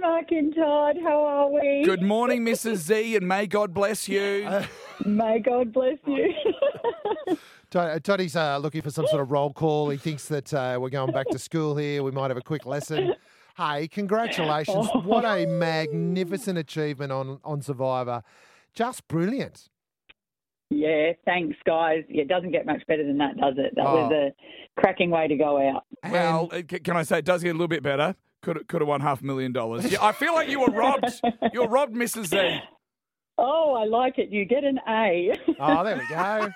Mark and Todd. How are we? Good morning, Mrs. Z, and may God bless you. May God bless you. Tod- Toddy's uh, looking for some sort of roll call. He thinks that uh, we're going back to school here. We might have a quick lesson. Hey, congratulations. What a magnificent achievement on, on Survivor. Just brilliant. yeah, thanks, guys. Yeah, it doesn't get much better than that, does it? That was Oh. a cracking way to go out. well, uh, c- can I say it does get a little bit better? Could could have won half a million dollars. Yeah, I feel like you were robbed. You were robbed, Mrs. Z. Oh, I like it. You get an A. Oh, there we go.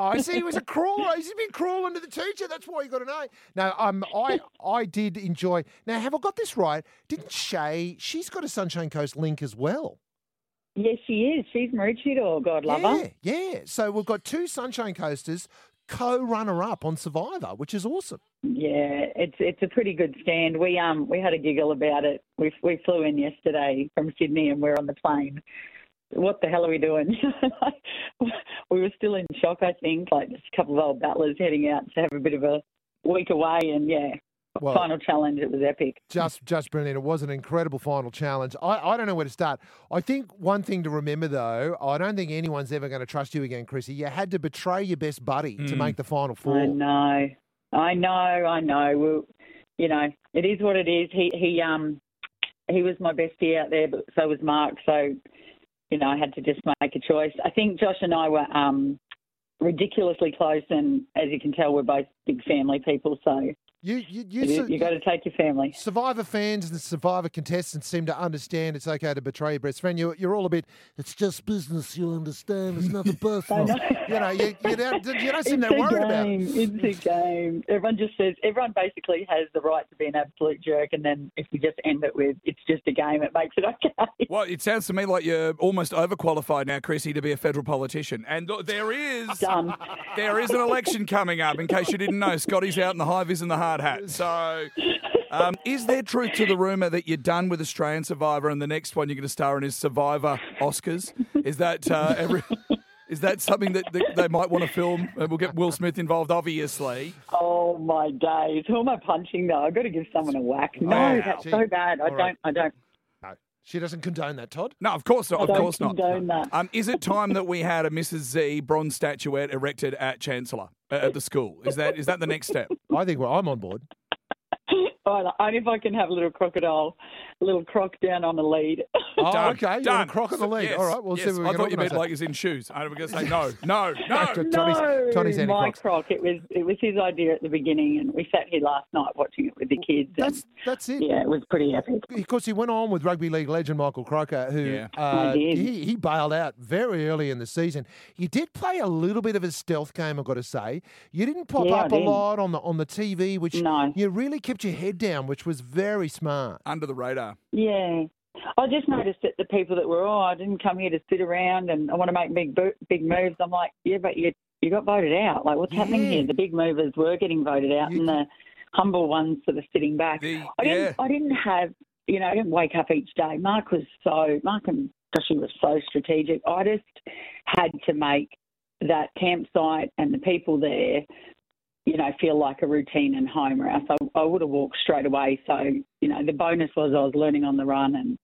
Oh, I see. He was a crawler. He's been crawling to the teacher. That's why you got an A. No, um, I I did enjoy. Now, have I got this right? Didn't Shay? She's got a Sunshine Coast link as well. yes, she is. She's Maroochydore, God love her. Yeah, yeah. So we've got two Sunshine Coasters co-runner up on Survivor, which is awesome. Yeah, it's it's a pretty good stand. We um we had a giggle about it. We we flew in yesterday from Sydney and we're on the plane. What the hell are we doing? we were still in shock, I think, like just a couple of old battlers heading out to have a bit of a week away and yeah. Well- final challenge, it was epic. Just, just brilliant. It was an incredible final challenge. I, I don't know where to start. I think one thing to remember, though, I don't think anyone's ever going to trust you again, Chrissy. You had to betray your best buddy to Mm. make the final four. I know, I know, I know. Well, you know, it is what it is. He he um he was my bestie out there, but so was Mark. So, you know, I had to just make a choice. I think Josh and I were um ridiculously close, and as you can tell, we're both big family people. So You, you, you, you, su- you got to take your family. Survivor fans and Survivor contestants seem to understand it's okay to betray your best friend. You, you're all a bit, it's just business, you'll understand. It's nothing personal. know. You know, you, you, don't, you don't seem It's that a worried about game. it. It's a game. Everyone just says everyone basically has the right to be an absolute jerk, and then if you just end it with it's just a game, it makes it okay. Well, it sounds to me like you're almost overqualified now, Chrissy, to be a federal politician. And there is Done. there is an election coming up. In case you didn't know, Scotty's out in the high vis and the hard hat. So, um, is there truth to the rumor that you're done with Australian Survivor and the next one you're going to star in is Survivor Oscars? Is that uh, every? Is that something that, that they might want to film? Uh, we'll get Will Smith involved, obviously. Oh my days! Who am I punching though? I've got to give someone a whack. No, Wow. that's so bad. I All right. don't. I don't. No, she doesn't condone that, Todd. No, of course not. I Of don't course not. that. Um, is it time that we had a Mrs. Z bronze statuette erected at Chancellor uh, at the school? Is that is that the next step? I think well, I'm on board. Oh, only if I can have a little crocodile, a little croc down on the lead. Oh, Done. okay. Done. a croc on the lead. Yes, All right, we'll yes. see what we I thought you meant that. like as in shoes. I was going to say no, no, no. Tony's- no, Tony's my anti-crocs. croc. It was it was his idea at the beginning, and we sat here last night watching it with the kids. and, That's that's it. yeah, it was pretty epic. Of course, he went on with rugby league legend Michael Crocker, who Yeah. uh, I he, he bailed out very early in the season. You did play a little bit of a stealth game, I've got to say. You didn't pop Yeah, I up a lot on the on the TV, which No. you really kept your head down, which was very smart. Under the radar. Yeah. I just noticed that the people that were, oh, I didn't come here to sit around and I want to make big big moves. I'm like, yeah, but you you got voted out. Like, what's happening here? The big movers were getting voted out, You- and the humble ones sort of sitting back. The, I didn't. yeah. I didn't have. You know, I didn't wake up each day. Mark was so. Mark and Gushy was so strategic. I just had to make that campsite and the people there, you know, feel like a routine and home. Or else I, I would have walked straight away. So, you know, the bonus was I was learning on the run, and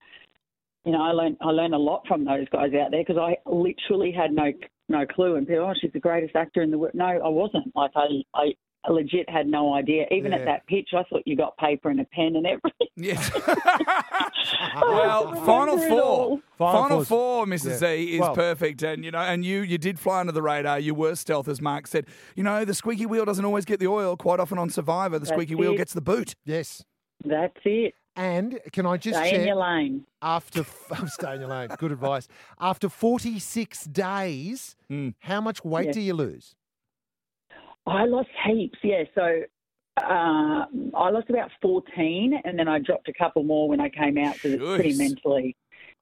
you know, I learned I learned a lot from those guys out there because I literally had no no clue. And people, oh, she's the greatest actor in the world. No, I wasn't. Like I. I I legit had no idea. Even Yeah. at that pitch, I thought you got paper and a pen and everything. Yes. I well, final four. Final Final, four, Mrs. yeah. Z, is Well- perfect. And, you know, and you you did fly under the radar. You were stealth, as Mark said. You know, the squeaky wheel doesn't always get the oil. Quite often on Survivor, the That's squeaky wheel gets the boot. Yes. That's it. And can I just Stay in your lane. after I'm staying your lane. Good advice. After 46 days, Mm. how much weight Yeah. do you lose? I lost heaps, yeah. So uh, I lost about 14, and then I dropped a couple more when I came out because it's pretty mentally.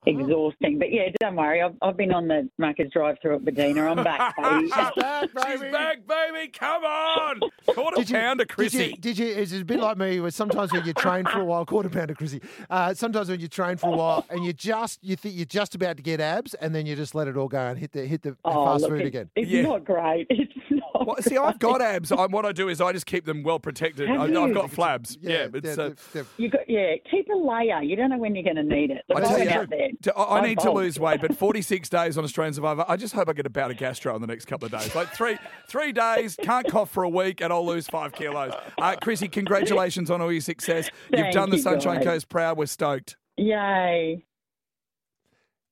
exhausting. But yeah, don't worry. I've, I've been on the Macca's drive-through at Medina. I'm back, baby. Back, She's back, baby. Come on. Quarter did pounder, Did Chrissy. you, did you? It's a bit like me. Where sometimes when you train for a while, quarter pounder, Chrissy. Uh, sometimes when you train for a while and you just you think you're just about to get abs, and then you just let it all go and hit the hit the Oh, fast look, food it's, again. It's Yeah. not great. It's not. Well, see, I've got abs. I, what I do is I just keep them well protected. Have I, I've got flabs. Yeah, it's, yeah, uh, they've- they've- You got yeah. Keep a layer. You don't know when you're going to need it. The I tell you, out there. to- I, I I'm need to lose weight, but 46 days on Australian Survivor. I just hope I get a bout of gastro in the next couple of days. Like three three days, can't cough for a week, and I'll lose five kilos. Uh, Chrissy, congratulations on all your success. You've done the you, Sunshine guys. Coast proud. We're stoked. Yay.